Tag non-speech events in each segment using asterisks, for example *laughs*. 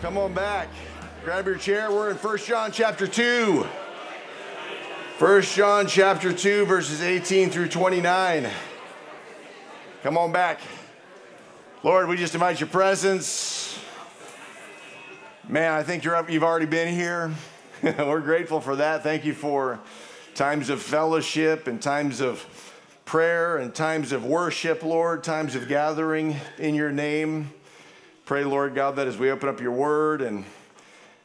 Come on back. Grab your chair. We're in 1 John chapter 2. 1 John chapter 2, verses 18 through 29. Come on back. Lord, we just invite your presence. Man, I think you're up, you've already been here. *laughs* We're grateful for that. Thank you for times of fellowship and times of prayer and times of worship, Lord, times of gathering in your name. Pray, Lord God, that as we open up your word and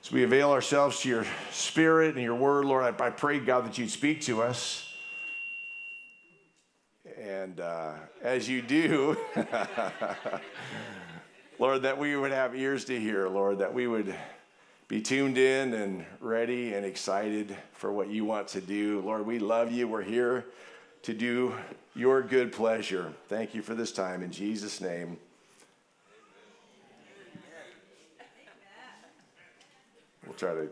as we avail ourselves to your spirit and your word, Lord, I, I pray, God, that you'd speak to us. And uh, as you do, *laughs* Lord, that we would have ears to hear, Lord, that we would be tuned in and ready and excited for what you want to do. Lord, we love you. We're here to do your good pleasure. Thank you for this time. In Jesus' name. We'll try to,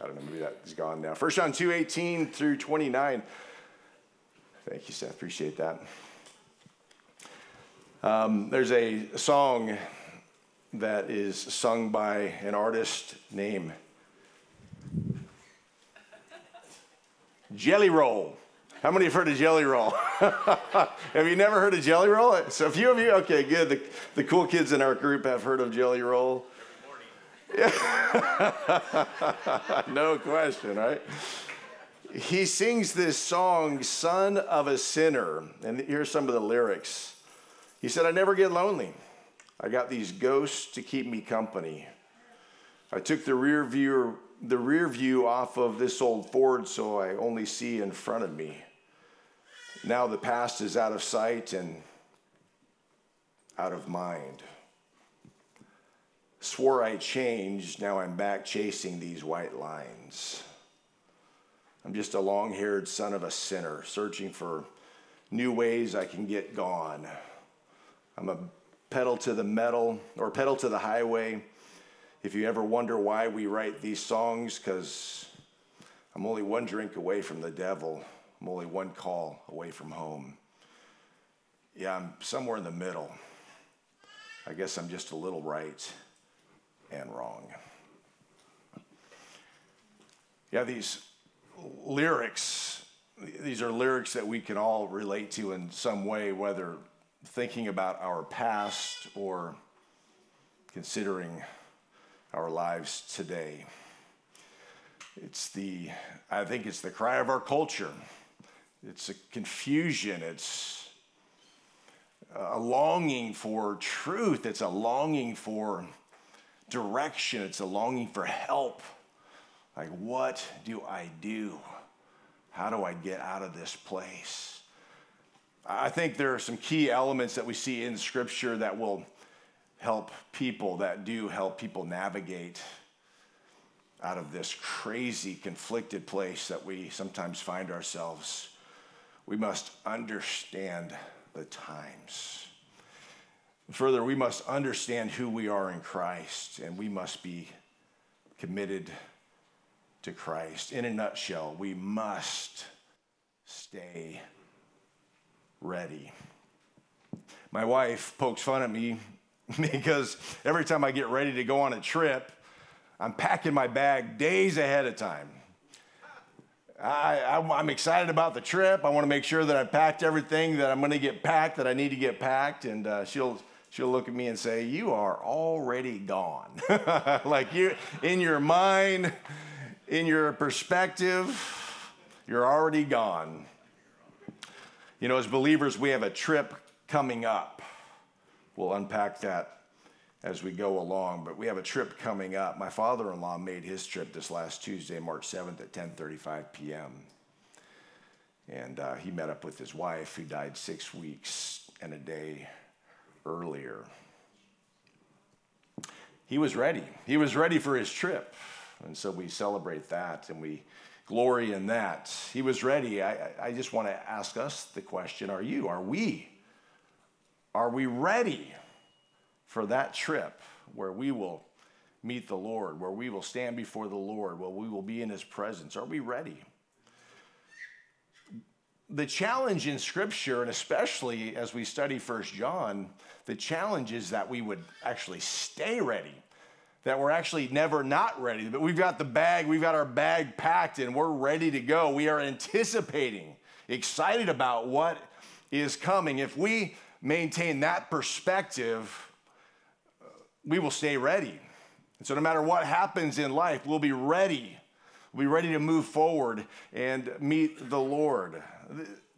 I don't know, maybe that's gone now. First John 2 18 through 29. Thank you, Seth. Appreciate that. Um, there's a song that is sung by an artist named Jelly Roll. How many have heard of Jelly Roll? *laughs* have you never heard of Jelly Roll? So a few of you, okay, good. The, the cool kids in our group have heard of Jelly Roll. *laughs* no question, right? He sings this song, Son of a Sinner. And here's some of the lyrics. He said, I never get lonely. I got these ghosts to keep me company. I took the rear view, the rear view off of this old Ford so I only see in front of me. Now the past is out of sight and out of mind. Swore I changed, now I'm back chasing these white lines. I'm just a long haired son of a sinner, searching for new ways I can get gone. I'm a pedal to the metal or pedal to the highway. If you ever wonder why we write these songs, because I'm only one drink away from the devil, I'm only one call away from home. Yeah, I'm somewhere in the middle. I guess I'm just a little right and wrong. Yeah, these lyrics, these are lyrics that we can all relate to in some way, whether thinking about our past or considering our lives today. It's the, I think it's the cry of our culture. It's a confusion. It's a longing for truth. It's a longing for direction, it's a longing for help. Like, what do I do? How do I get out of this place? I think there are some key elements that we see in Scripture that will help people, that do help people navigate out of this crazy, conflicted place that we sometimes find ourselves. We must understand the times. Further, we must understand who we are in Christ and we must be committed to Christ. In a nutshell, we must stay ready. My wife pokes fun at me *laughs* because every time I get ready to go on a trip, I'm packing my bag days ahead of time. I, am excited about the trip. I want to make sure that I packed everything that I'm going to get packed, that I need to get packed. And uh, she'll she'll look at me and say, You are already gone. *laughs* like you, in your mind, in your perspective, you're already gone. You know, as believers, we have a trip coming up. We'll unpack that as we go along, but we have a trip coming up. My father-in-law made his trip this last Tuesday, March 7th at 10:35 p.m. And uh, he met up with his wife, who died six weeks and a day earlier. He was ready. He was ready for his trip. And so we celebrate that and we glory in that. He was ready. I, I just want to ask us the question are you? Are we? Are we ready for that trip where we will meet the Lord, where we will stand before the Lord, where we will be in his presence? Are we ready? The challenge in scripture and especially as we study first john the challenge is that we would actually stay ready that we're actually never not ready, but we've got the bag, we've got our bag packed, and we're ready to go. We are anticipating, excited about what is coming. If we maintain that perspective, we will stay ready. And so, no matter what happens in life, we'll be ready. We'll be ready to move forward and meet the Lord.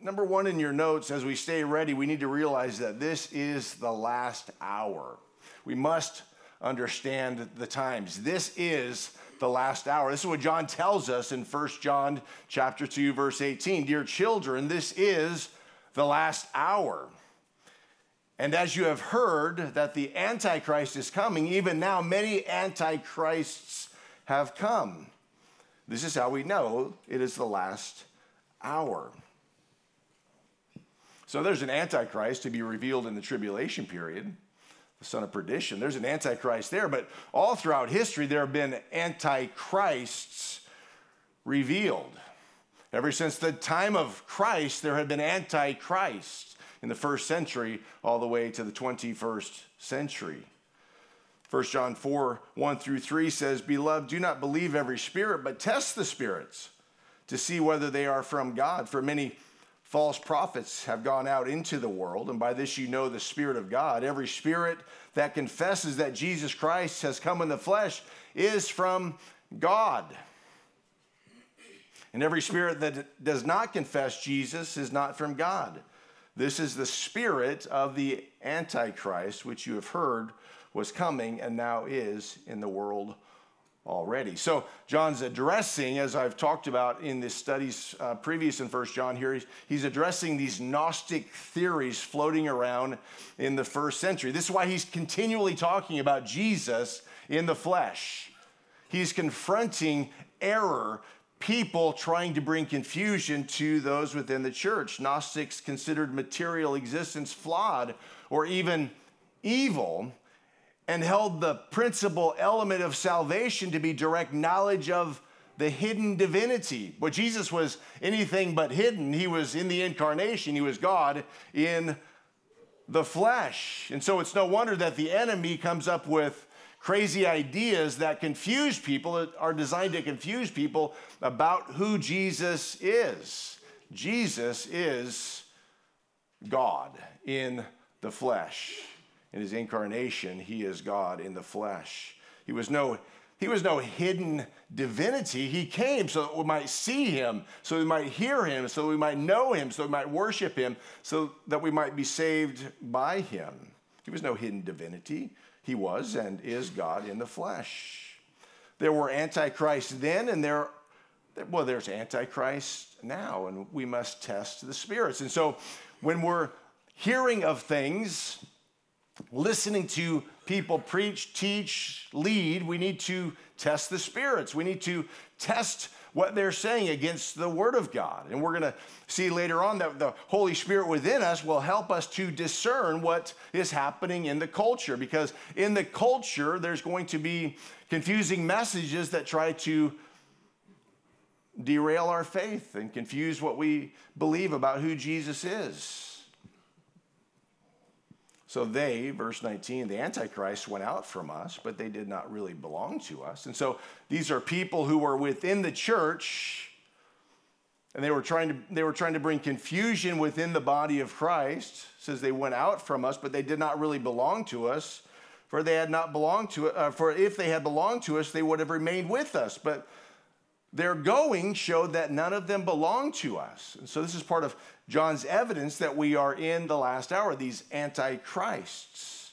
Number one in your notes, as we stay ready, we need to realize that this is the last hour. We must understand the times. This is the last hour. This is what John tells us in 1 John chapter 2 verse 18. Dear children, this is the last hour. And as you have heard that the antichrist is coming, even now many antichrists have come. This is how we know it is the last hour. So there's an antichrist to be revealed in the tribulation period the son of perdition. There's an antichrist there, but all throughout history, there have been antichrists revealed. Ever since the time of Christ, there have been antichrists in the first century all the way to the 21st century. 1 John 4 1 through 3 says, Beloved, do not believe every spirit, but test the spirits to see whether they are from God. For many False prophets have gone out into the world, and by this you know the Spirit of God. Every spirit that confesses that Jesus Christ has come in the flesh is from God. And every spirit that does not confess Jesus is not from God. This is the spirit of the Antichrist, which you have heard was coming and now is in the world already. So John's addressing, as I've talked about in the studies uh, previous in First John here, he's, he's addressing these Gnostic theories floating around in the first century. This is why he's continually talking about Jesus in the flesh. He's confronting error, people trying to bring confusion to those within the church. Gnostics considered material existence flawed or even evil and held the principal element of salvation to be direct knowledge of the hidden divinity. But Jesus was anything but hidden. He was in the incarnation, he was God in the flesh. And so it's no wonder that the enemy comes up with crazy ideas that confuse people, that are designed to confuse people about who Jesus is. Jesus is God in the flesh in his incarnation, he is God in the flesh. He was no he was no hidden divinity. He came so that we might see him, so we might hear him, so we might know him, so we might worship him, so that we might be saved by him. He was no hidden divinity. He was and is God in the flesh. There were antichrists then, and there, well, there's antichrist now, and we must test the spirits. And so when we're hearing of things listening to people preach, teach, lead, we need to test the spirits. We need to test what they're saying against the Word of God. And we're going to see later on that the Holy Spirit within us will help us to discern what is happening in the culture. Because in the culture, there's going to be confusing messages that try to derail our faith and confuse what we believe about who Jesus is. So they, verse 19, the Antichrist went out from us, but they did not really belong to us. And so these are people who were within the church, and they were trying to, they were trying to bring confusion within the body of Christ. It says they went out from us, but they did not really belong to us. For they had not belonged to uh, for if they had belonged to us, they would have remained with us. But their going showed that none of them belonged to us. And so this is part of John's evidence that we are in the last hour, these antichrists.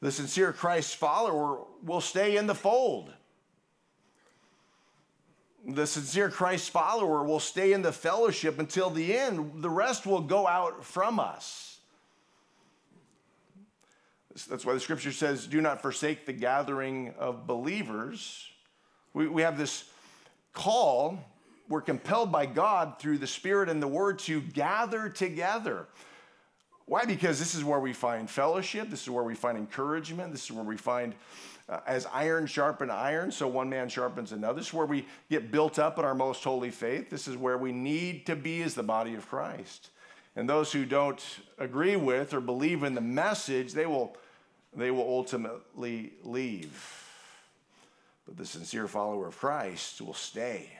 The sincere Christ follower will stay in the fold. The sincere Christ follower will stay in the fellowship until the end. The rest will go out from us. That's why the scripture says, Do not forsake the gathering of believers. We, we have this call, we're compelled by God through the Spirit and the Word to gather together. Why? Because this is where we find fellowship, this is where we find encouragement, this is where we find uh, as iron sharpen iron, so one man sharpens another. This is where we get built up in our most holy faith. This is where we need to be as the body of Christ. And those who don't agree with or believe in the message, they will, they will ultimately leave. But the sincere follower of Christ will stay.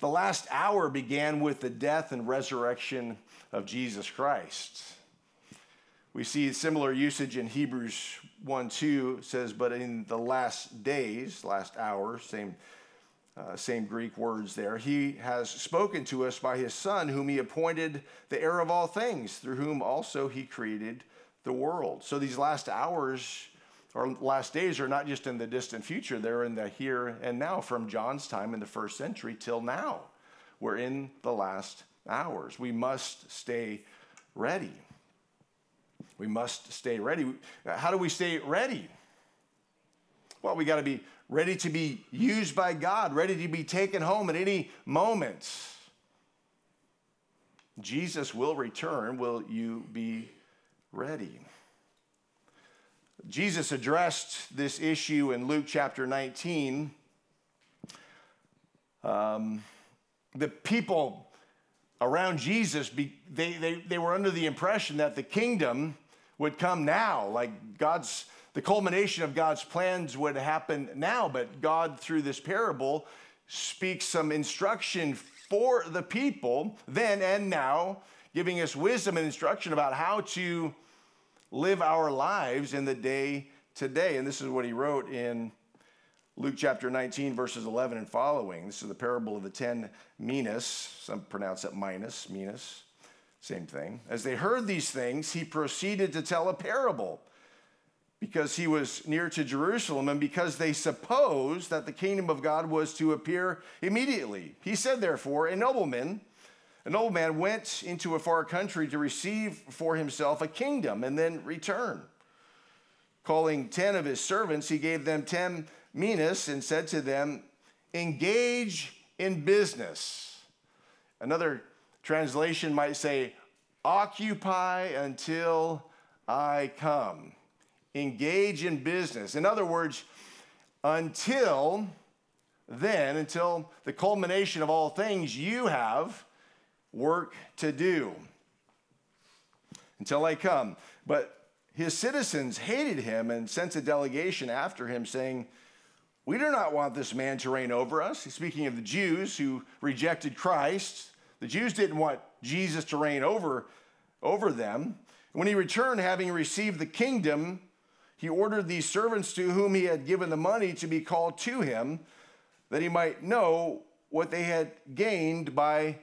The last hour began with the death and resurrection of Jesus Christ. We see similar usage in Hebrews 1 2 says, but in the last days, last hour, same, uh, same Greek words there, he has spoken to us by his Son, whom he appointed the heir of all things, through whom also he created the world. So these last hours or last days are not just in the distant future, they're in the here and now from John's time in the first century till now. We're in the last hours. We must stay ready. We must stay ready. How do we stay ready? Well, we got to be ready to be used by God, ready to be taken home at any moment. Jesus will return. Will you be ready? Jesus addressed this issue in Luke chapter 19. Um, the people around Jesus, they, they, they were under the impression that the kingdom would come now, like God's, the culmination of God's plans would happen now. But God, through this parable, speaks some instruction for the people then and now, giving us wisdom and instruction about how to live our lives in the day today. And this is what he wrote in Luke chapter 19, verses 11 and following. This is the parable of the ten minas. Some pronounce it minus, minas. Same thing. As they heard these things, he proceeded to tell a parable because he was near to Jerusalem and because they supposed that the kingdom of God was to appear immediately. He said, therefore, a nobleman an old man went into a far country to receive for himself a kingdom and then return. Calling ten of his servants, he gave them ten minas and said to them, Engage in business. Another translation might say, Occupy until I come. Engage in business. In other words, until then, until the culmination of all things, you have work to do until I come. But his citizens hated him and sent a delegation after him, saying, We do not want this man to reign over us. He's speaking of the Jews who rejected Christ. The Jews didn't want Jesus to reign over, over them. When he returned, having received the kingdom, he ordered these servants to whom he had given the money to be called to him, that he might know what they had gained by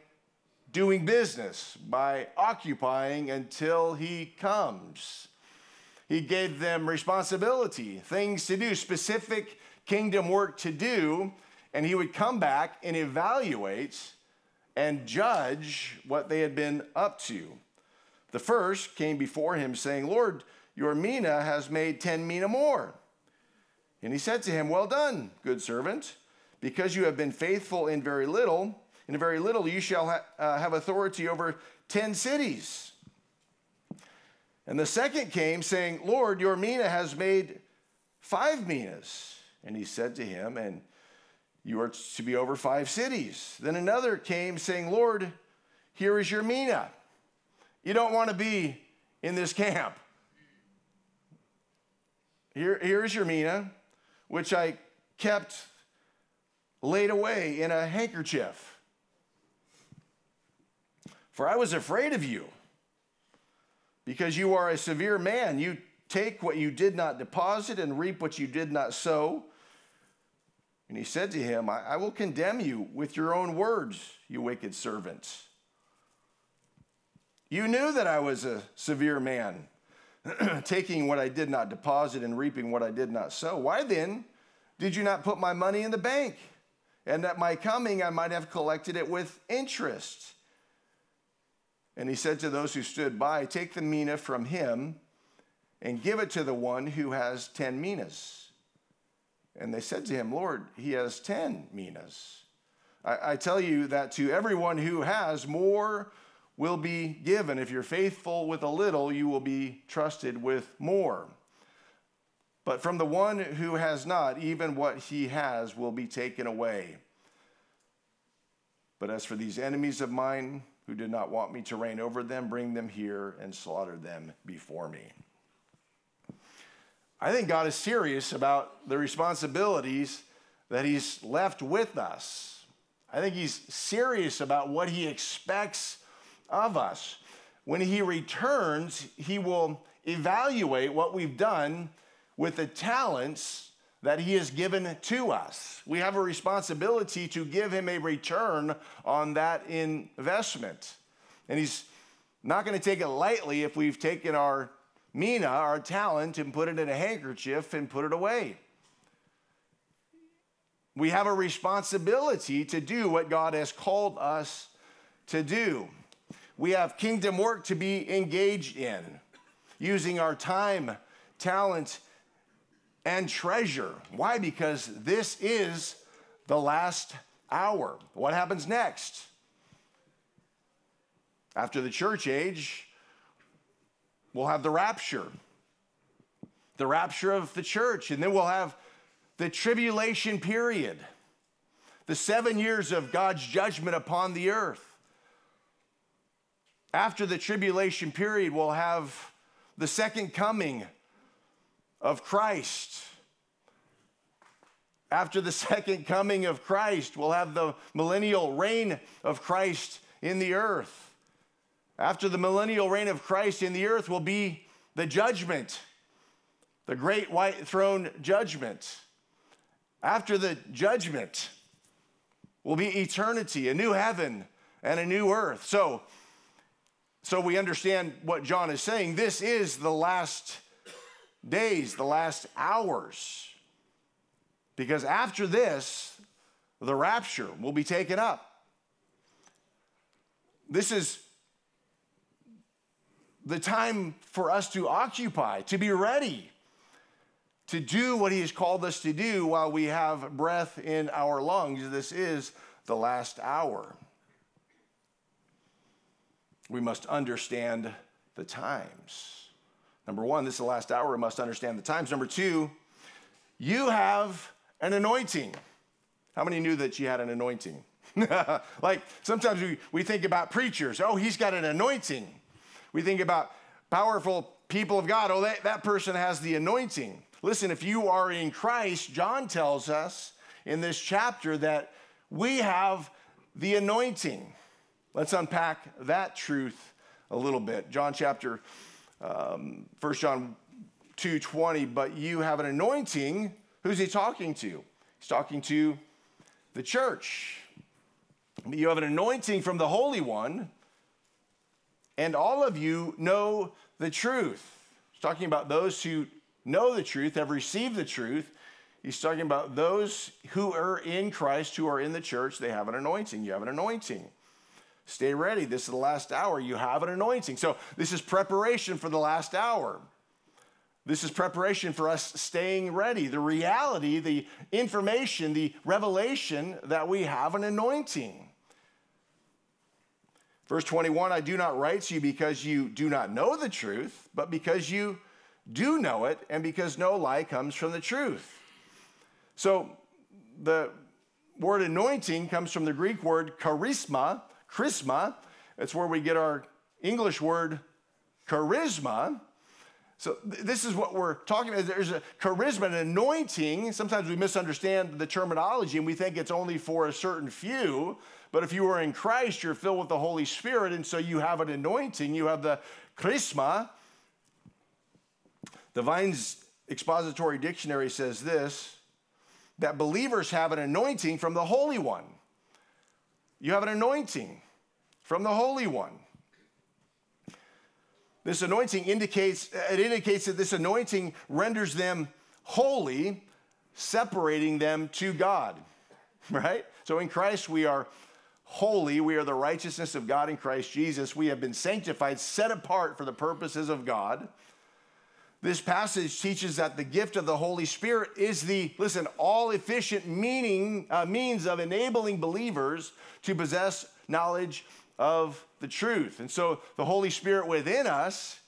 doing business, by occupying until he comes. He gave them responsibility, things to do, specific kingdom work to do, and he would come back and evaluate and judge what they had been up to. The first came before him, saying, Lord, your mina has made 10 mina more. And he said to him, Well done, good servant, because you have been faithful in very little in a very little you shall ha- uh, have authority over 10 cities. And the second came, saying, Lord, your mina has made five minas. And he said to him, And you are to be over five cities. Then another came, saying, Lord, here is your mina. You don't want to be in this camp. Here, here's your mina, which I kept laid away in a handkerchief. For I was afraid of you, because you are a severe man. You take what you did not deposit and reap what you did not sow. And he said to him, I, I will condemn you with your own words, you wicked servant. You knew that I was a severe man, *clears throat* taking what I did not deposit and reaping what I did not sow. Why then did you not put my money in the bank? And at my coming, I might have collected it with interest. And he said to those who stood by, Take the mina from him and give it to the one who has 10 minas. And they said to him, Lord, he has 10 minas. I, I tell you that to everyone who has, more will be given. If you're faithful with a little, you will be trusted with more. But from the one who has not, even what he has will be taken away. But as for these enemies of mine, who did not want me to reign over them, bring them here and slaughter them before me. I think God is serious about the responsibilities that He's left with us. I think He's serious about what He expects of us. When He returns, He will evaluate what we've done with the talents that He has given to us. We have a responsibility to give Him a return on that investment. And He's not going to take it lightly if we've taken our mina, our talent, and put it in a handkerchief and put it away. We have a responsibility to do what God has called us to do. We have kingdom work to be engaged in, using our time, talent, and treasure. Why? Because this is the last hour. What happens next? After the church age, we'll have the rapture, the rapture of the church, and then we'll have the tribulation period, the seven years of God's judgment upon the earth. After the tribulation period, we'll have the second coming of Christ. After the *laughs* second coming of Christ, we'll have the millennial reign of Christ in the earth. After the millennial reign of Christ in the earth will be the judgment, the great white throne judgment. After the judgment will be eternity, a new heaven and a new earth. So, so we understand what John is saying. This is the last days, the last hours. Because after this, the rapture will be taken up. This is the time for us to occupy, to be ready, to do what He has called us to do while we have breath in our lungs. This is the last hour. We must understand the times. Number one, this is the last hour. We must understand the times. Number two, you have an anointing. How many knew that you had an anointing? *laughs* like sometimes we, we think about preachers, oh, he's got an anointing. We think about powerful people of God. Oh, that, that person has the anointing. Listen, if you are in Christ, John tells us in this chapter that we have the anointing. Let's unpack that truth a little bit. John chapter, um, 1 John 2.20, but you have an anointing. Who's he talking to? He's talking to the church. You have an anointing from the Holy One and all of you know the truth. He's talking about those who know the truth, have received the truth. He's talking about those who are in Christ, who are in the church, they have an anointing. You have an anointing. Stay ready. This is the last hour. You have an anointing. So, this is preparation for the last hour. This is preparation for us staying ready. The reality, the information, the revelation that we have an anointing. Verse 21 I do not write to you because you do not know the truth, but because you do know it, and because no lie comes from the truth. So the word anointing comes from the Greek word charisma, charisma. It's where we get our English word charisma. So th- this is what we're talking about. There's a charisma, an anointing. Sometimes we misunderstand the terminology and we think it's only for a certain few. But if you are in Christ, you're filled with the Holy Spirit, and so you have an anointing. You have the charisma. The Vine's Expository Dictionary says this that believers have an anointing from the Holy One. You have an anointing from the Holy One. This anointing indicates it indicates that this anointing renders them holy, separating them to God. *laughs* Right? So in Christ we are holy. We are the righteousness of God in Christ Jesus. We have been sanctified, set apart for the purposes of God. This passage teaches that the gift of the Holy Spirit is the, listen, all efficient meaning, uh, means of enabling believers to possess knowledge of the truth. And so the Holy Spirit within us,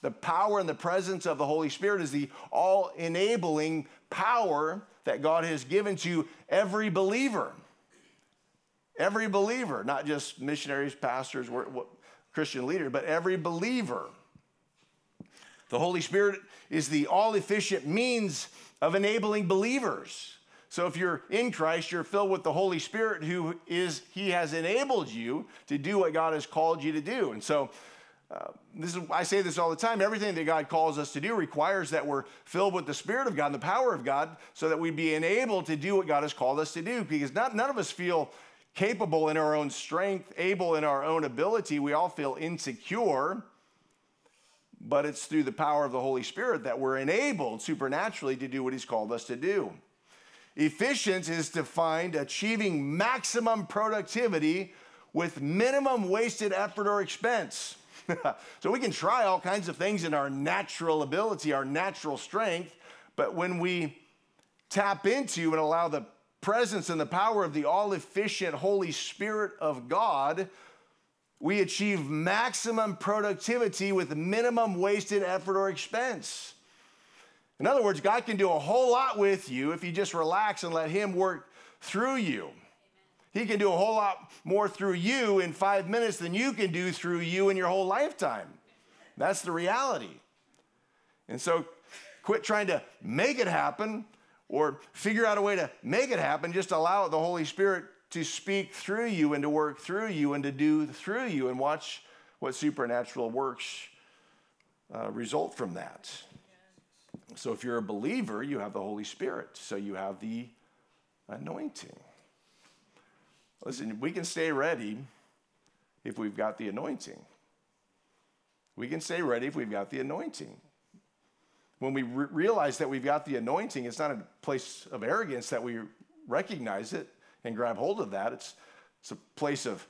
the power and the presence of the Holy Spirit is the all enabling power that God has given to every believer. Every believer, not just missionaries, pastors, Christian leaders, but every believer. The Holy Spirit is the all efficient means of enabling believers. So if you're in Christ, you're filled with the Holy Spirit who is he has enabled you to do what God has called you to do. And so uh, this is I say this all the time. Everything that God calls us to do requires that we're filled with the Spirit of God and the power of God, so that we'd be enabled to do what God has called us to do. Because not, none of us feel capable in our own strength, able in our own ability. We all feel insecure, but it's through the power of the Holy Spirit that we're enabled supernaturally to do what He's called us to do. Efficient is defined achieving maximum productivity with minimum wasted effort or expense. *laughs* so we can try all kinds of things in our natural ability, our natural strength, but when we tap into and allow the presence and the power of the all efficient Holy Spirit of God, we achieve maximum productivity with minimum wasted effort or expense. In other words, God can do a whole lot with you if you just relax and let Him work through you. He can do a whole lot more through you in five minutes than you can do through you in your whole lifetime. That's the reality. And so quit trying to make it happen or figure out a way to make it happen. Just allow the Holy Spirit to speak through you and to work through you and to do through you and watch what supernatural works uh, result from that. So if you're a believer, you have the Holy Spirit. So you have the anointing. Listen, we can stay ready if we've got the anointing. We can stay ready if we've got the anointing. When we re- realize that we've got the anointing, it's not a place of arrogance that we recognize it and grab hold of that. It's, it's a place of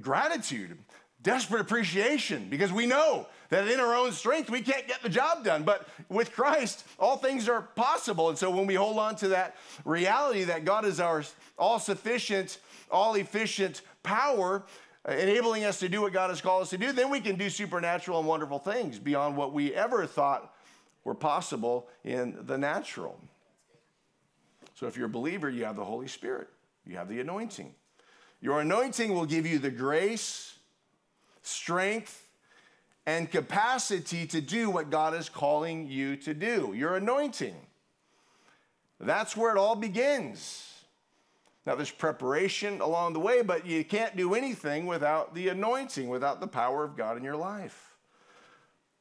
gratitude desperate appreciation because we know that in our own strength we can't get the job done. But with Christ, all things are possible. And so when we hold on to that reality that God is our all sufficient, all efficient power, uh, enabling us to do what God has called us to do, then we can do supernatural and wonderful things beyond what we ever thought were possible in the natural. So if you're a believer, you have the Holy Spirit, you have the anointing. Your anointing will give you the grace strength, and capacity to do what God is calling you to do. Your anointing. That's where it all begins. Now, there's preparation along the way, but you can't do anything without the anointing, without the power of God in your life.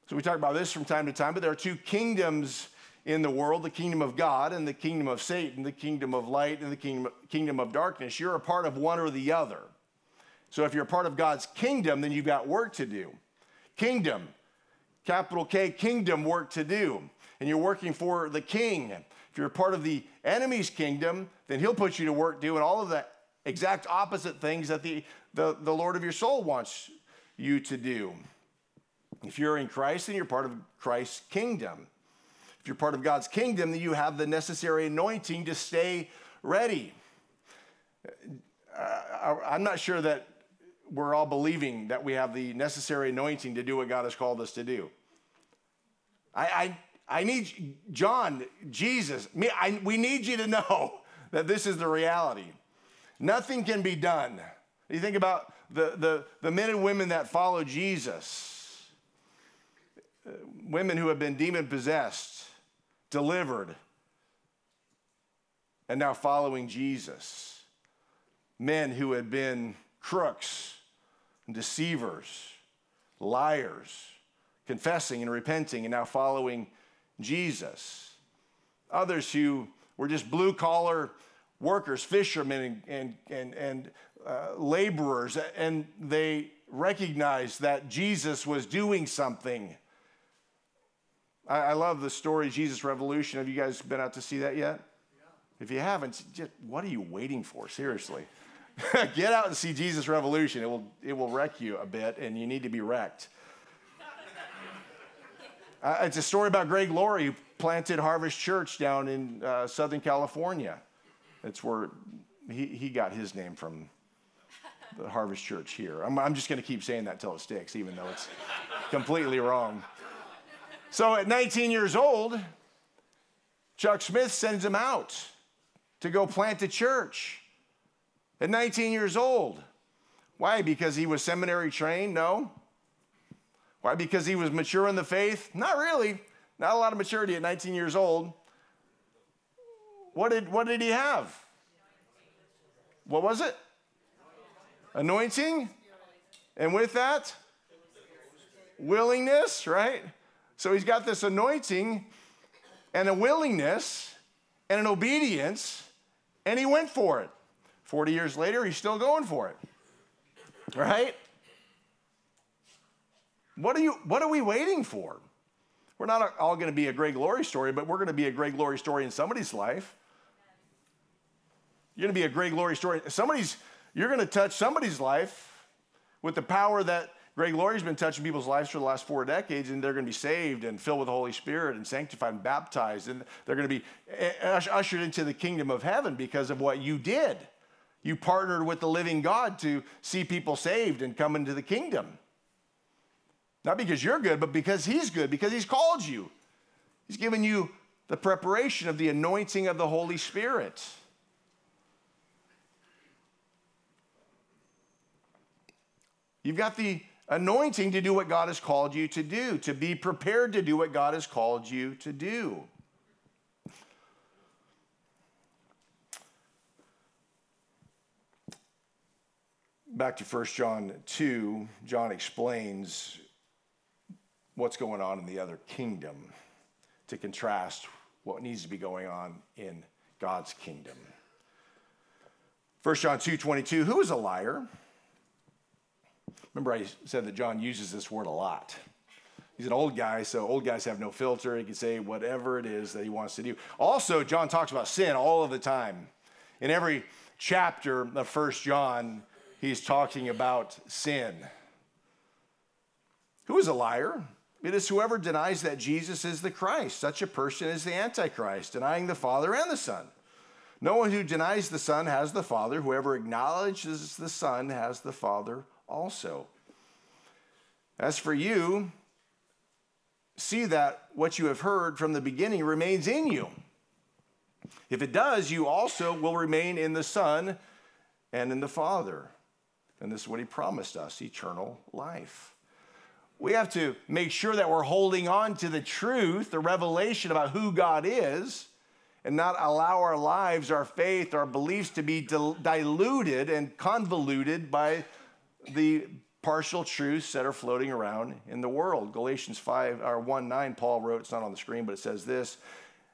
So, we talk about this from time to time, but there are two kingdoms in the world the kingdom of God and the kingdom of Satan, the kingdom of light and the kingdom, kingdom of darkness. You're a part of one or the other. So if you're part of God's kingdom, then you've got work to do. Kingdom, capital K, kingdom work to do. And you're working for the king. If you're part of the enemy's kingdom, then he'll put you to work doing all of the exact opposite things that the, the, the Lord of your soul wants you to do. If you're in Christ, then you're part of Christ's kingdom. If you're part of God's kingdom, then you have the necessary anointing to stay ready. Uh, I'm not sure that we're all believing that we have the necessary anointing to do what God has called us to do. I, I, I need John, Jesus, me, I, we need you to know *laughs* that this is the reality. Nothing can be done. You think about the, the, the men and women that follow Jesus, uh, women who have been demon possessed, delivered, and now following Jesus, men who had been crooks, deceivers, liars, confessing and repenting and now following Jesus. Others who were just blue collar workers, fishermen, and, and, and uh, laborers, and they recognized that Jesus was doing something. I, I, love the story, Jesus Revolution. Have you guys been out to see that yet? Yeah. If you haven't, just, what are you waiting for? Seriously. *laughs* Get out and see Jesus Revolution. It will, it will wreck you a bit, and you need to be wrecked. *laughs* uh, it's a story about Greg Laurie, who planted Harvest Church down in uh, Southern California. That's where he, he got his name from, the Harvest Church here. I'm, I'm just going to keep saying that till it sticks, even though it's *laughs* completely wrong. So at 19 years old, Chuck Smith sends him out to go plant a church at 19 years old. Why? Because he was seminary trained? No. Why? Because he was mature in the faith? Not really. Not a lot of maturity at 19 years old. What did, what did he have? What was it? Anointing? And with that, willingness, right? So he's got this anointing and a willingness and an obedience, and he went for it. 40 years later, he's still going for it. Right? What are, you, what are we waiting for? We're not all going to be a great glory story, but we're going to be a great glory story in somebody's life. You're going to be a great glory story. Somebody's, you're going to touch somebody's life with the power that Greg Laurie's been touching people's lives for the last four decades, and they're going to be saved and filled with the Holy Spirit and sanctified and baptized, and they're going to be eh, eh, ushered into the kingdom of heaven because of what you did. You partnered with the living God to see people saved and come into the kingdom. Not because you're good, but because He's good, because He's called you. He's given you the preparation of the anointing of the Holy Spirit. You've got the anointing to do what God has called you to do, to be prepared to do what God has called you to do. Back to 1 John 2, John explains what's going on in the other kingdom to contrast what needs to be going on in God's kingdom. 1 John 2 22, who is a liar? Remember, I said that John uses this word a lot. He's an old guy, so old guys have no filter. He can say whatever it is that he wants to do. Also, John talks about sin all of the time. In every chapter of First John, he's talking about sin. Who is a liar? It is whoever denies that Jesus is the Christ. Such a person is the Antichrist, denying the Father and the Son. No one who denies the Son has the Father. Whoever acknowledges the Son has the Father also. As for you, see that what you have heard from the beginning remains in you. If it does, you also will remain in the Son and in the Father. And this is what he promised us eternal life. We have to make sure that we're holding on to the truth, the revelation about who God is, and not allow our lives, our faith, our beliefs to be diluted and convoluted by the partial truths that are floating around in the world. Galatians 5 or 1 9, Paul wrote, it's not on the screen, but it says this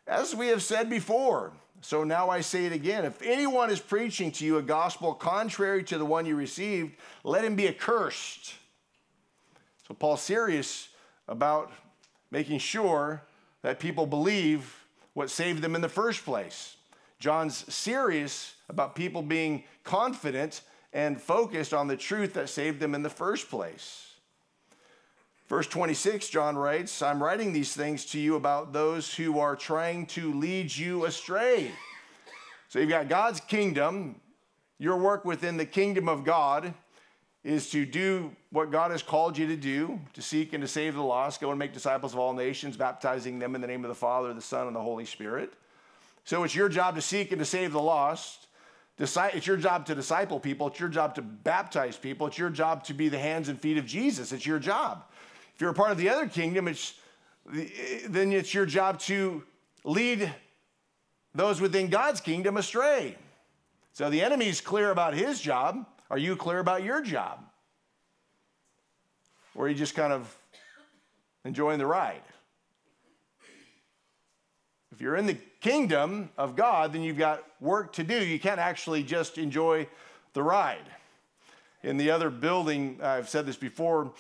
As we have said before, so now I say it again if anyone is preaching to you a gospel contrary to the one you received, let him be accursed. So Paul's serious about making sure that people believe what saved them in the first place. John's serious about people being confident and focused on the truth that saved them in the first place. Verse 26, John writes, I'm writing these things to you about those who are trying to lead you astray. So you've got God's kingdom. Your work within the kingdom of God is to do what God has called you to do, to seek and to save the lost, go and make disciples of all nations, baptizing them in the name of the Father, the Son, and the Holy Spirit. So it's your job to seek and to save the lost. It's your job to disciple people. It's your job to baptize people. It's your job to be the hands and feet of Jesus. It's your job. If you're a part of the other kingdom, it's, then it's your job to lead those within God's kingdom astray. So the enemy's clear about his job. Are you clear about your job? Or are you just kind of enjoying the ride? If you're in the kingdom of God, then you've got work to do. You can't actually just enjoy the ride. In the other building, I've said this before,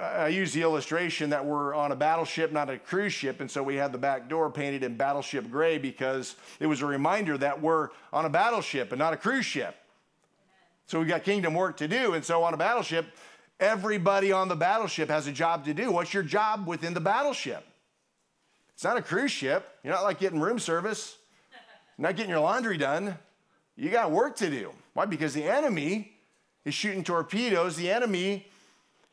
I use the illustration that we're on a battleship, not a cruise ship, and so we had the back door painted in battleship gray because it was a reminder that we're on a battleship and not a cruise ship. So we've got kingdom work to do, and so on a battleship, everybody on the battleship has a job to do. What's your job within the battleship? It's not a cruise ship. You're not like getting room service, You're not getting your laundry done. You got work to do. Why? Because the enemy is shooting torpedoes. The enemy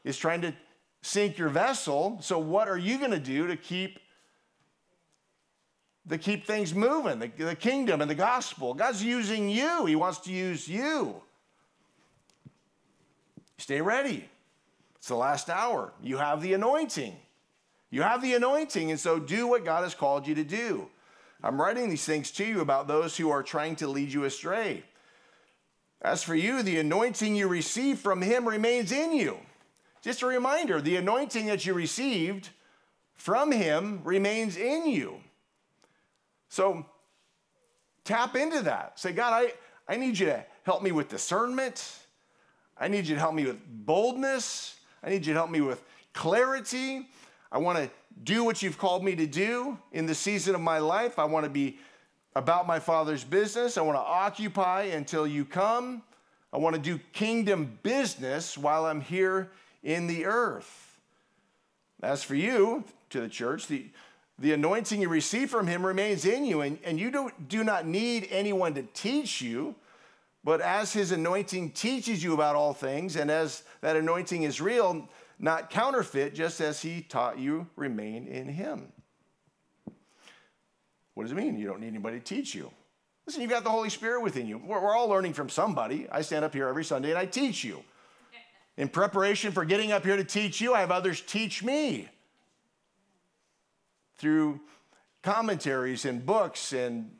is trying to sink your vessel. So what are you going to do to keep to keep things moving, the, the kingdom and the gospel? God's using you. He wants to use you. Stay ready. It's the last hour. You have the anointing. You have the anointing, and so do what God has called you to do. I'm writing these things to you about those who are trying to lead you astray. As for you, the anointing you receive from Him remains in you. Just a reminder the anointing that you received from Him remains in you. So tap into that. Say, God, I, I need you to help me with discernment. I need you to help me with boldness. I need you to help me with clarity. I want to do what you've called me to do in the season of my life. I want to be about my Father's business. I want to occupy until you come. I want to do kingdom business while I'm here in the earth. As for you, to the church, the, the anointing you receive from him remains in you, and, and you don't, do not need anyone to teach you. But as his anointing teaches you about all things, and as that anointing is real, not counterfeit, just as he taught you, remain in him. What does it mean? You don't need anybody to teach you. Listen, you've got the Holy Spirit within you. We're all learning from somebody. I stand up here every Sunday and I teach you. In preparation for getting up here to teach you, I have others teach me through commentaries and books and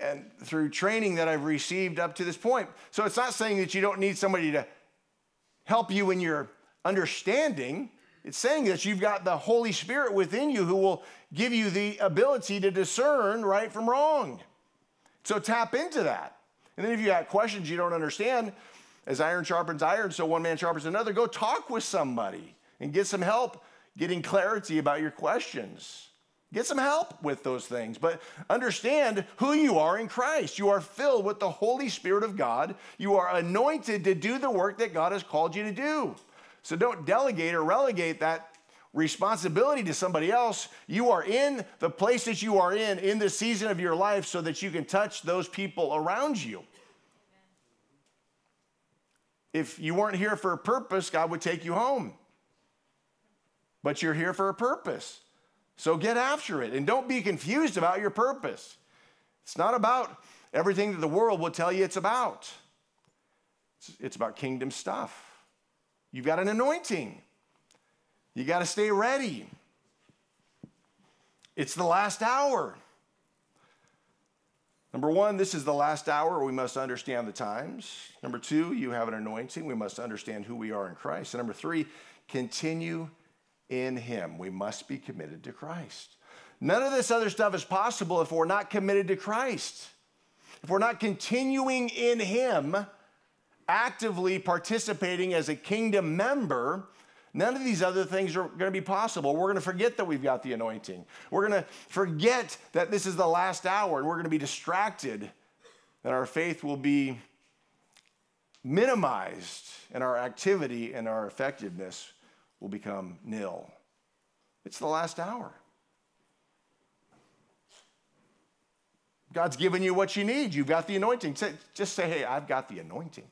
and through training that I've received up to this point. So it's not saying that you don't need somebody to help you in your understanding. It's saying that you've got the Holy Spirit within you who will give you the ability to discern right from wrong. So tap into that. And then if you got questions you don't understand, as iron sharpens iron, so one man sharpens another, go talk with somebody and get some help getting clarity about your questions. Get some help with those things, but understand who you are in Christ. You are filled with the Holy Spirit of God. You are anointed to do the work that God has called you to do. So don't delegate or relegate that responsibility to somebody else. You are in the place that you are in in the season of your life so that you can touch those people around you. If you weren't here for a purpose, God would take you home. But you're here for a purpose. So get after it and don't be confused about your purpose. It's not about everything that the world will tell you it's about, it's, about kingdom stuff. You've got an anointing. You got to stay ready. It's the last hour. Number one, this is the last hour. We must understand the times. Number two, you have an anointing. We must understand who we are in Christ. And number three, continue in Him. We must be committed to Christ. None of this other stuff is possible if we're not committed to Christ. If we're not continuing in Him, actively participating as a kingdom member, none of these other things are going to be possible. We're going to forget that we've got the anointing. We're going to forget that this is the last hour and we're going to be distracted, and our faith will be minimized, and our activity and our effectiveness will become nil. It's the last hour. God's given you what you need. You've got the anointing. Just say, hey, I've got the anointing.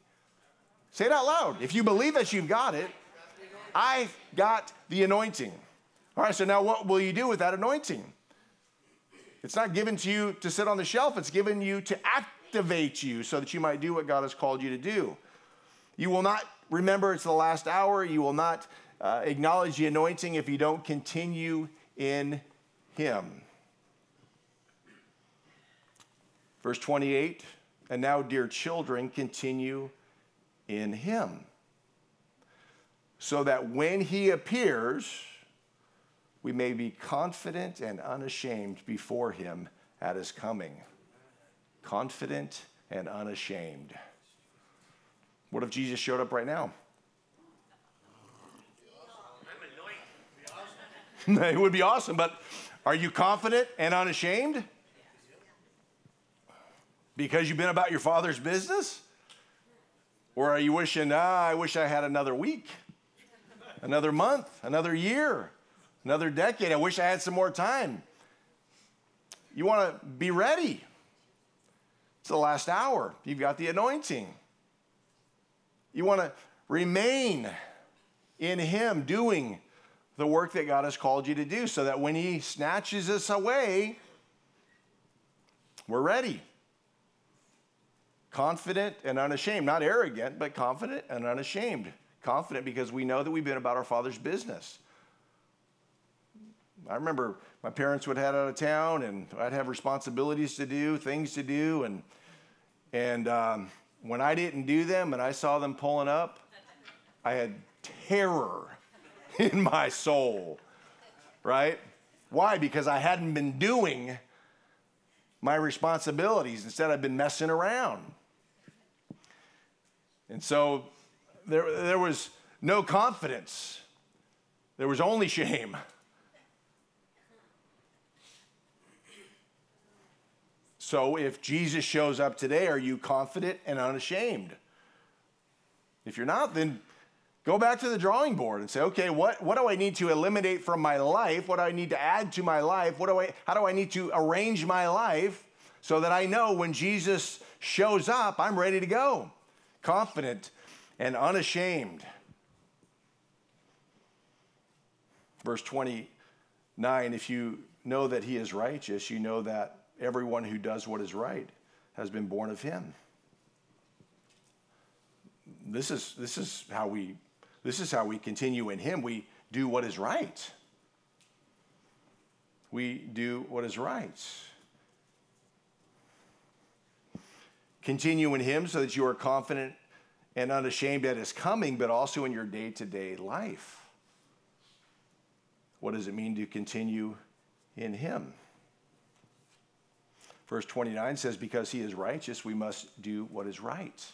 Say it out loud. If you believe that you've got it, I've got the anointing. All right, so now what will you do with that anointing? It's not given to you to sit on the shelf, it's given you to activate you so that you might do what God has called you to do. You will not remember it's the last hour. You will not uh, acknowledge the anointing if you don't continue in Him. Verse 28 And now, dear children, continue in him. So that when he appears, we may be confident and unashamed before him at his coming. Confident and unashamed. What if Jesus showed up right now? *laughs* it would be awesome, but are you confident and unashamed? Because you've been about your father's business? Or are you wishing, ah, I wish I had another week, another month, another year, another decade? I wish I had some more time. You want to be ready. It's the last hour. You've got the anointing. You want to remain in Him doing the work that God has called you to do so that when He snatches us away, we're ready confident and unashamed. Not arrogant, but confident and unashamed. Confident because we know that we've been about our Father's business. I remember my parents would head out of town and I'd have responsibilities to do, things to do, and and um, when I didn't do them and I saw them pulling up, I had terror *laughs* in my soul, right? Why? Because I hadn't been doing my responsibilities. Instead, I've been messing around. And so there, there was no confidence, there was only shame. So if Jesus shows up today, are you confident and unashamed? If you're not, then go back to the drawing board and say, okay, what, what do I need to eliminate from my life? What do I need to add to my life? What do I, how do I need to arrange my life so that I know when Jesus shows up, I'm ready to go, confident and unashamed. Verse 29 if you know that he is righteous, you know that everyone who does what is right has been born of him. This is, this is how we this is how we continue in him. We do what is right. We do what is right. Continue in him so that you are confident and unashamed at his coming, but also in your day to day life. What does it mean to continue in him? Verse 29 says, Because he is righteous, we must do what is right.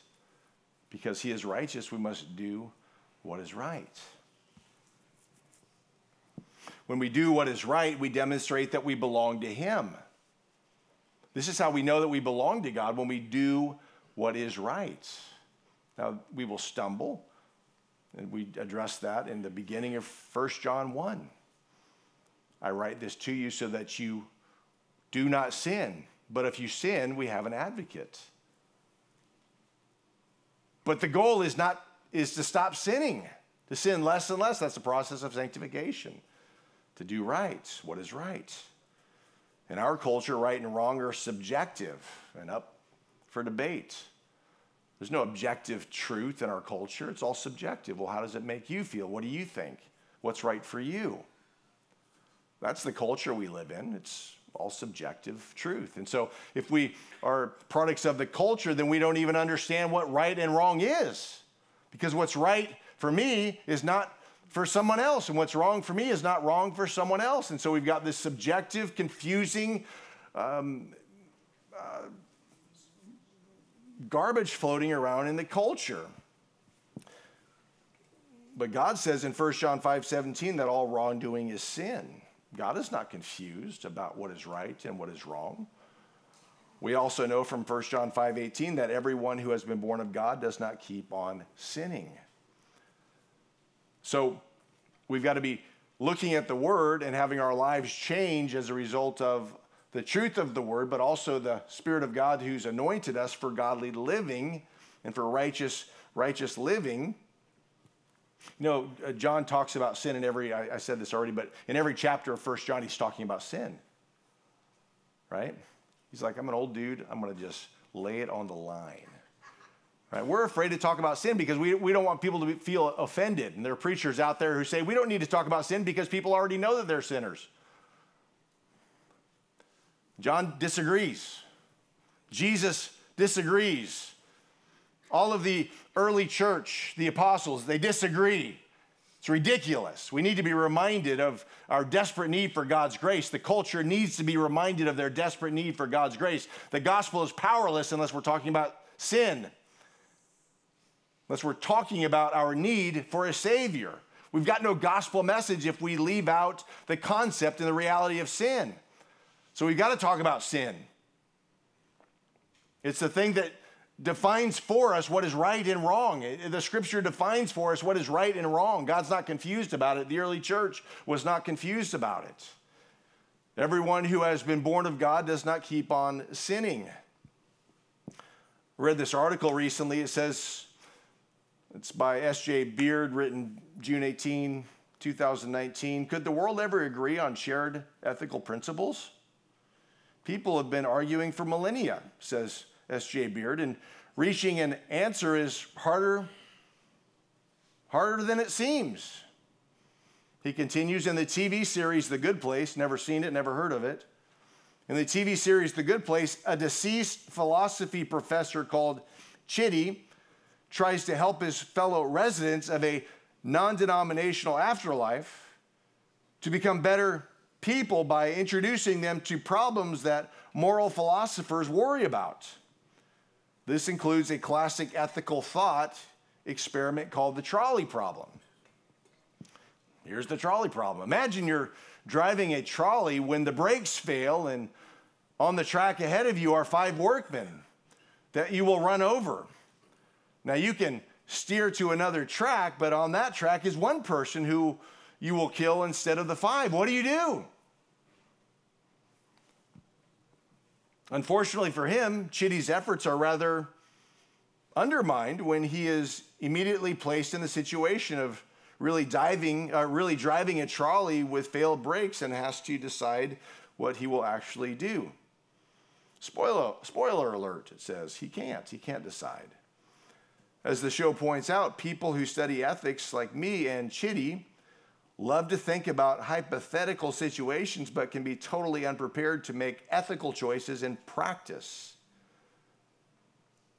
Because he is righteous, we must do what is right. When we do what is right, we demonstrate that we belong to him. This is how we know that we belong to God when we do what is right. Now, we will stumble, and we address that in the beginning of 1 John 1. I write this to you so that you do not sin. But if you sin, we have an advocate. But the goal is not is to stop sinning, to sin less and less. That's the process of sanctification. To do right, what is right. In our culture, right and wrong are subjective and up for debate. There's no objective truth in our culture. It's all subjective. Well, how does it make you feel? What do you think? What's right for you? That's the culture we live in. It's all subjective truth. And so if we are products of the culture, then we don't even understand what right and wrong is. Because what's right for me is not for someone else, and what's wrong for me is not wrong for someone else. And so we've got this subjective, confusing um, uh, garbage floating around in the culture. But God says in 1 John 5 17 that all wrongdoing is sin. God is not confused about what is right and what is wrong. We also know from 1 John 5:18 that everyone who has been born of God does not keep on sinning. So we've got to be looking at the word and having our lives change as a result of the truth of the word, but also the Spirit of God who's anointed us for godly living and for righteous, righteous living. You know, uh, John talks about sin in every, I, I said this already, but in every chapter of First John, he's talking about sin, right? He's like, I'm an old dude, I'm gonna just lay it on the line. Right? We're afraid to talk about sin because we, we don't want people to be, feel offended. And there are preachers out there who say we don't need to talk about sin because people already know that they're sinners. John disagrees. Jesus disagrees. All of the early church, the apostles, they disagree. It's ridiculous. We need to be reminded of our desperate need for God's grace. The culture needs to be reminded of their desperate need for God's grace. The gospel is powerless unless we're talking about sin, unless we're talking about our need for a Savior. We've got no gospel message if we leave out the concept and the reality of sin. So we've got to talk about sin. It's the thing that defines for us what is right and wrong. The scripture defines for us what is right and wrong. God's not confused about it. The early church was not confused about it. Everyone who has been born of God does not keep on sinning. I read this article recently. It says it's by S.J. Beard, written June 18, 2019. Could the world ever agree on shared ethical principles? People have been arguing for millennia, says S.J. Beard, and reaching an answer is harder harder than it seems. He continues in the TV series The Good Place, never seen it, never heard of it. In the TV series The Good Place, a deceased philosophy professor called Chidi tries to help his fellow residents of a non denominational afterlife to become better people by introducing them to problems that moral philosophers worry about. This includes a classic ethical thought experiment called the trolley problem. Here's the trolley problem. Imagine you're driving a trolley when the brakes fail, and on the track ahead of you are five workmen that you will run over. Now, you can steer to another track, but on that track is one person who you will kill instead of the five. What do you do? Unfortunately for him, Chidi's efforts are rather undermined when he is immediately placed in the situation of really diving, uh, really driving a trolley with failed brakes and has to decide what he will actually do. Spoiler, spoiler alert, it says he can't. He can't decide. As the show points out, people who study ethics like me and Chitty love to think about hypothetical situations, but can be totally unprepared to make ethical choices in practice.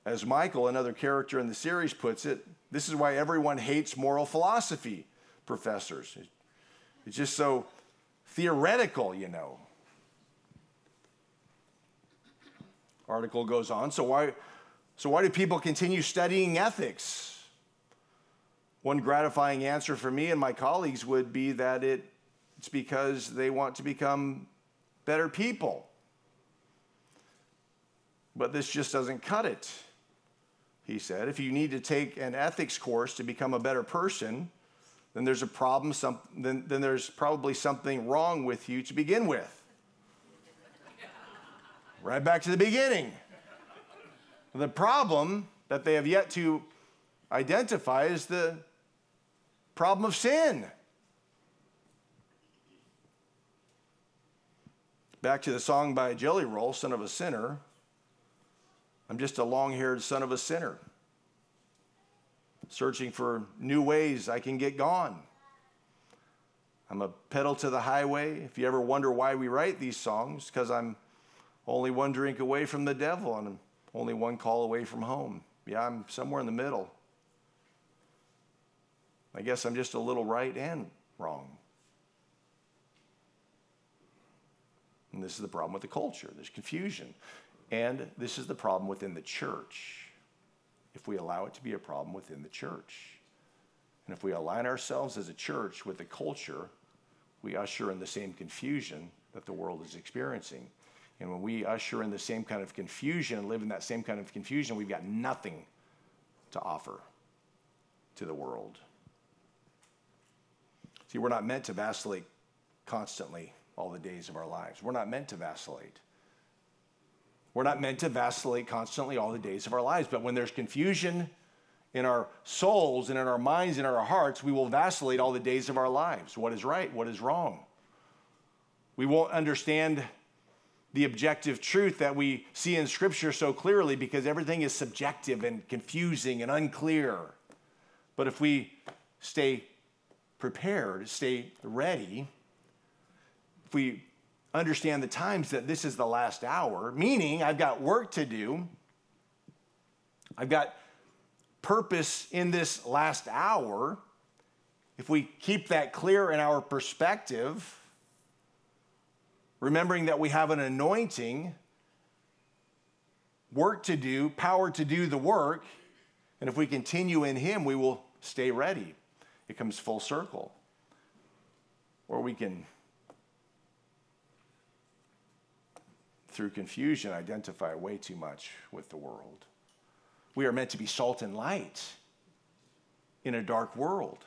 As Michael, another character in the series, puts it, this is why everyone hates moral philosophy professors. It's just so theoretical, you know. Article goes on. So why, so why do people continue studying ethics? One gratifying answer for me and my colleagues would be that it, it's because they want to become better people. But this just doesn't cut it, he said. If you need to take an ethics course to become a better person, then there's a problem, some, then, then there's probably something wrong with you to begin with. right back to the beginning. The problem that they have yet to identify is the problem of sin. Back to the song by Jelly Roll, Son of a Sinner. I'm just a long haired son of a sinner, searching for new ways I can get gone. I'm a pedal to the highway. If you ever wonder why we write these songs, because I'm only one drink away from the devil and I'm only one call away from home. Yeah, I'm somewhere in the middle. I guess I'm just a little right and wrong. And this is the problem with the culture there's confusion. And this is the problem within the church, if we allow it to be a problem within the church. And if we align ourselves as a church with the culture, we usher in the same confusion that the world is experiencing. And when we usher in the same kind of confusion and live in that same kind of confusion, we've got nothing to offer to the world. See, we're not meant to vacillate constantly all the days of our lives. We're not meant to vacillate. We're not meant to vacillate constantly all the days of our lives. But when there's confusion in our souls and in our minds and in our hearts, we will vacillate all the days of our lives. What is right? What is wrong? We won't understand the objective truth that we see in Scripture so clearly because everything is subjective and confusing and unclear. But if we stay prepared, stay ready, if we understand the times that this is the last hour, meaning I've got work to do, I've got purpose in this last hour, if we keep that clear in our perspective, remembering that we have an anointing, work to do, power to do the work, and if we continue in Him, we will stay ready. It comes full circle. Or we can, through confusion, identify way too much with the world. We are meant to be salt and light in a dark world.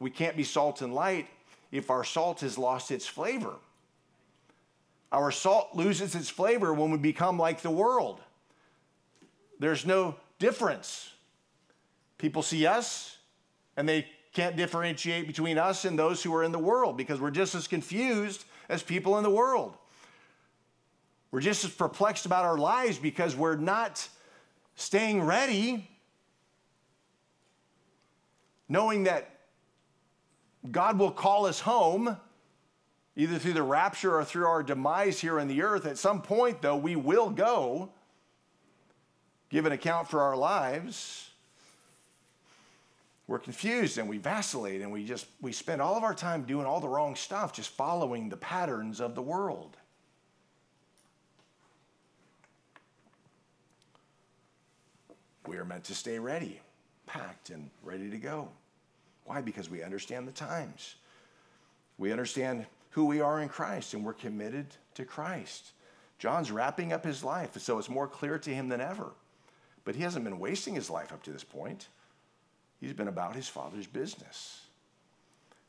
We can't be salt and light if our salt has lost its flavor. Our salt loses its flavor when we become like the world. There's no difference. People see us and they can't differentiate between us and those who are in the world because we're just as confused as people in the world. We're just as perplexed about our lives because we're not staying ready. knowing that God will call us home, either through the rapture or through our demise here on the earth. At some point, though, we will go, give an account for our lives. We're confused and we vacillate and we just we spend all of our time doing all the wrong stuff, just following the patterns of the world. We are meant to stay ready, packed and ready to go. Why? Because we understand the times. We understand who we are in Christ and we're committed to Christ. John's wrapping up his life, so it's more clear to him than ever. But he hasn't been wasting his life up to this point. He's been about his father's business.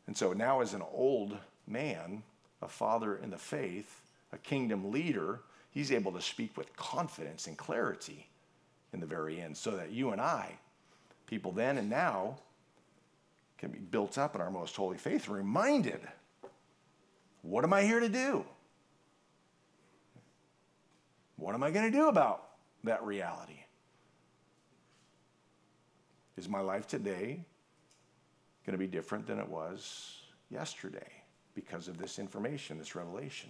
And so now, as an old man, a father in the faith, a kingdom leader, he's able to speak with confidence and clarity in the very end so that you and I, people then and now, can be built up in our most holy faith reminded what am I here to do? What am I going to do about that reality? Is my life today going to be different than it was yesterday because of this information, this revelation?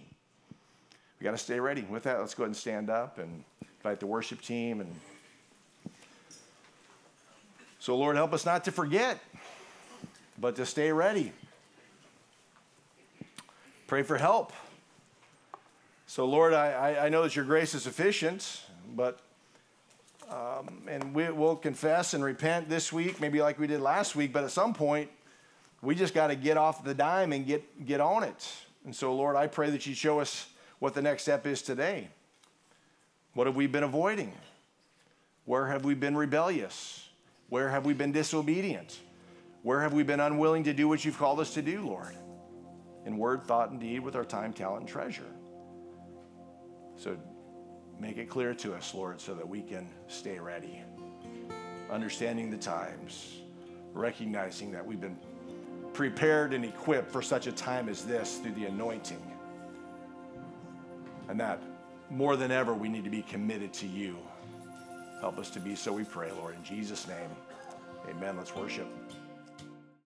We got to stay ready. With that, let's go ahead and stand up and invite the worship team and so Lord help us not to forget but to stay ready. Pray for help. So, Lord, I, I know that your grace is sufficient, but, um, and we, will confess and repent this week, maybe like we did last week, but at some point, we just got to get off the dime and get, get on it. And so, Lord, I pray that you show us what the next step is today. What have we been avoiding? Where have we been rebellious? Where have we been disobedient? Where have we been unwilling to do what you've called us to do, Lord? In word, thought, and deed with our time, talent, and treasure. So make it clear to us, Lord, so that we can stay ready. Understanding the times, recognizing that we've been prepared and equipped for such a time as this through the anointing. And that more than ever, we need to be committed to you. Help us to be so, we pray, Lord. In Jesus' name, amen. Let's worship.